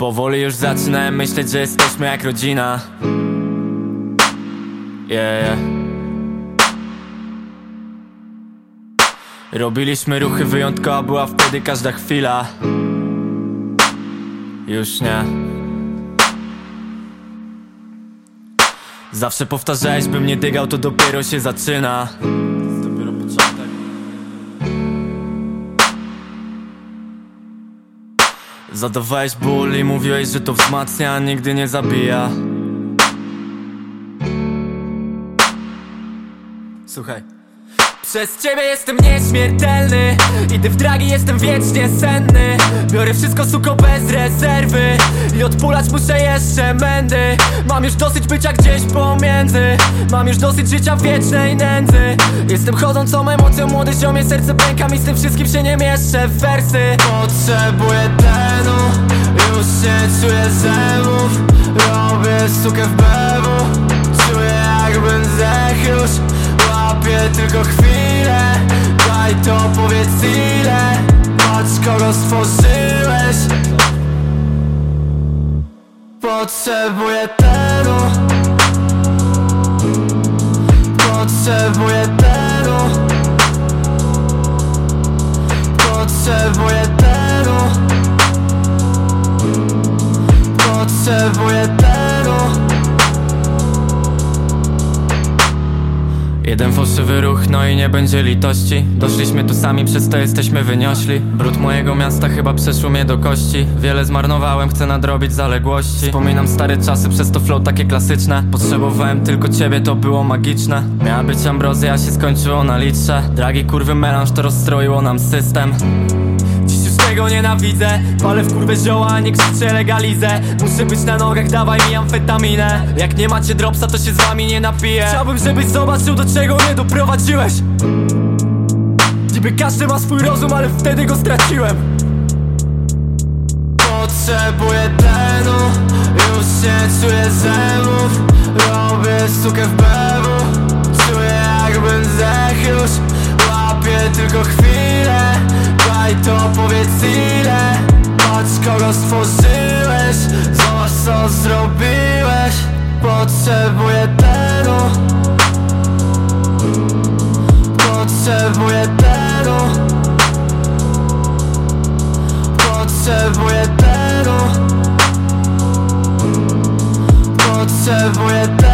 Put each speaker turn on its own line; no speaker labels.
Powoli już zaczynałem myśleć, że jesteśmy jak rodzina. Yeah, yeah. Robiliśmy ruchy wyjątkowa była wtedy każda chwila. Już nie. Zawsze powtarzałeś, bym nie dygał, to dopiero się zaczyna Zadawałeś ból i mówiłeś, że to wzmacnia, a nigdy nie zabija. Słuchaj przez ciebie jestem nieśmiertelny Idę w dragi, jestem wiecznie senny. Biorę wszystko suko bez rezerwy I odpulać muszę jeszcze mędy. Mam już dosyć bycia gdzieś pomiędzy. Mam już dosyć życia wiecznej nędzy. Jestem chodzącą emocją, młody ziomie Serce pęka mi z tym wszystkim się nie mieszczę w wersy. Potrzebuję tlenu Już nie czuję zębów Robię sukę w bewu Czuję jakbym zdech Łapię tylko chwilę. Daj to powiedz ile Patrz kogo stworzyłeś. Potrzebuję tlenu Potrzebuję tlenu Potrzebuję tlenu Potrzebuję tlenu Jeden fałszywy ruch, no i nie będzie litości. Doszliśmy tu sami, przez to jesteśmy wyniośli Brud mojego miasta chyba przeszło mnie do kości. Wiele zmarnowałem, chcę nadrobić zaległości. Wspominam stare czasy, przez to flow takie klasyczne. Potrzebowałem tylko ciebie, to było magiczne. Miała być ambrozja, się skończyło na litrze. Dragi kurwy melanż, to rozstroiło nam system Tego nienawidzę. Palę w kurwę zioła, a nie krzyczę legalizę. Muszę być na nogach, dawaj mi amfetaminę. Jak nie macie dropsa, to się z wami nie napiję. Chciałbym, żebyś zobaczył, do czego mnie doprowadziłeś. Niby każdy ma swój rozum, ale wtedy go straciłem. Potrzebuję tlenu Już nie czuję zębów Robię sukę w bewu Czuję jakbym zdech już Łapię tylko chwilę Daj to powiedz ile. Patrz kogo stworzyłeś. Zobacz co zrobiłeś. Potrzebuję tlenu Potrzebuję tlenu Potrzebuję tlenu Potrzebuję tlenu